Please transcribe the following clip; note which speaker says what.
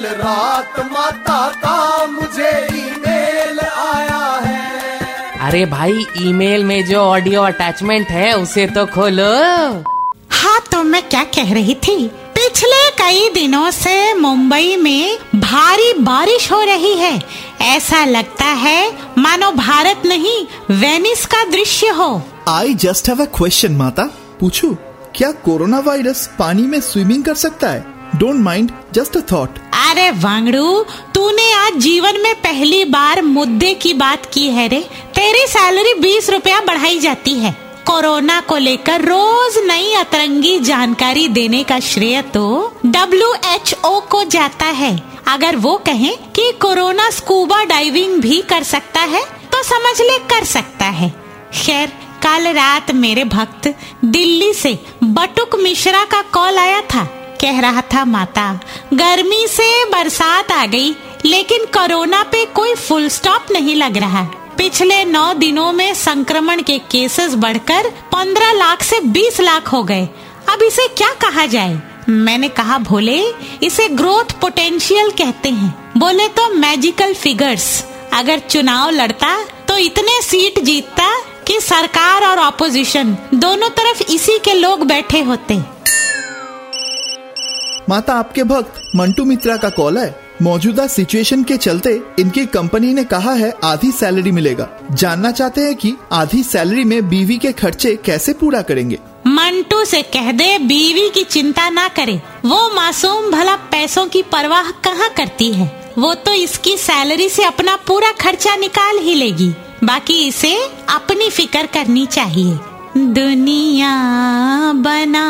Speaker 1: कल रात माता का मुझे ईमेल आया है।
Speaker 2: अरे भाई ईमेल में जो ऑडियो अटैचमेंट है उसे तो खोलो।
Speaker 3: हाँ तो मैं क्या कह रही थी? पिछले कई दिनों से मुंबई में भारी बारिश हो रही है। ऐसा लगता है मानो भारत नहीं वेनिस का दृश्य हो।
Speaker 4: I just have a question माता। पूछू क्या कोरोना वायरस पानी में स्विमिंग कर सकता है? Don't mind just a thought
Speaker 3: अरे वांगड़ू, तूने आज जीवन में पहली बार मुद्दे की बात की है रे। तेरी सैलरी बीस रुपया बढ़ाई जाती है। कोरोना को लेकर रोज नई अतरंगी जानकारी देने का श्रेय तो डब्ल्यू एच ओ को जाता है। अगर वो कहें कि कोरोना स्कूबा डाइविंग भी कर सकता है तो समझ ले कर सकता है। खैर, कल रात मेरे भक्त दिल्ली से बटुक मिश्रा का कॉल आया था। कह रहा था माता, गर्मी से बरसात आ गई, लेकिन कोरोना पे कोई फुल स्टॉप नहीं लग रहा। पिछले नौ दिनों में संक्रमण के केसेस बढ़कर पंद्रह लाख से बीस लाख हो गए। अब इसे क्या कहा जाए? मैंने कहा, भोले, इसे ग्रोथ पोटेंशियल कहते हैं। बोले तो मैजिकल फिगर्स अगर चुनाव लड़ता तो इतने सीट जीतता कि सरकार और ऑपोजिशन दोनों तरफ़ इसी के लोग बैठे होते।
Speaker 4: माता आपके भक्त मंटू मित्रा का कॉल है। मौजूदा सिचुएशन के चलते इनकी कंपनी ने कहा है आधी सैलरी मिलेगा। जानना चाहते हैं कि आधी सैलरी में बीवी के खर्चे कैसे पूरा करेंगे?
Speaker 3: मंटू से कह दे, बीवी की चिंता ना करे। वो मासूम भला पैसों की परवाह कहाँ करती है? वो तो इसकी सैलरी से अपना पूरा खर्चा निकाल ही लेगी। बाकी इसे अपनी फ़िक्र करनी चाहिए। दुनिया बनाने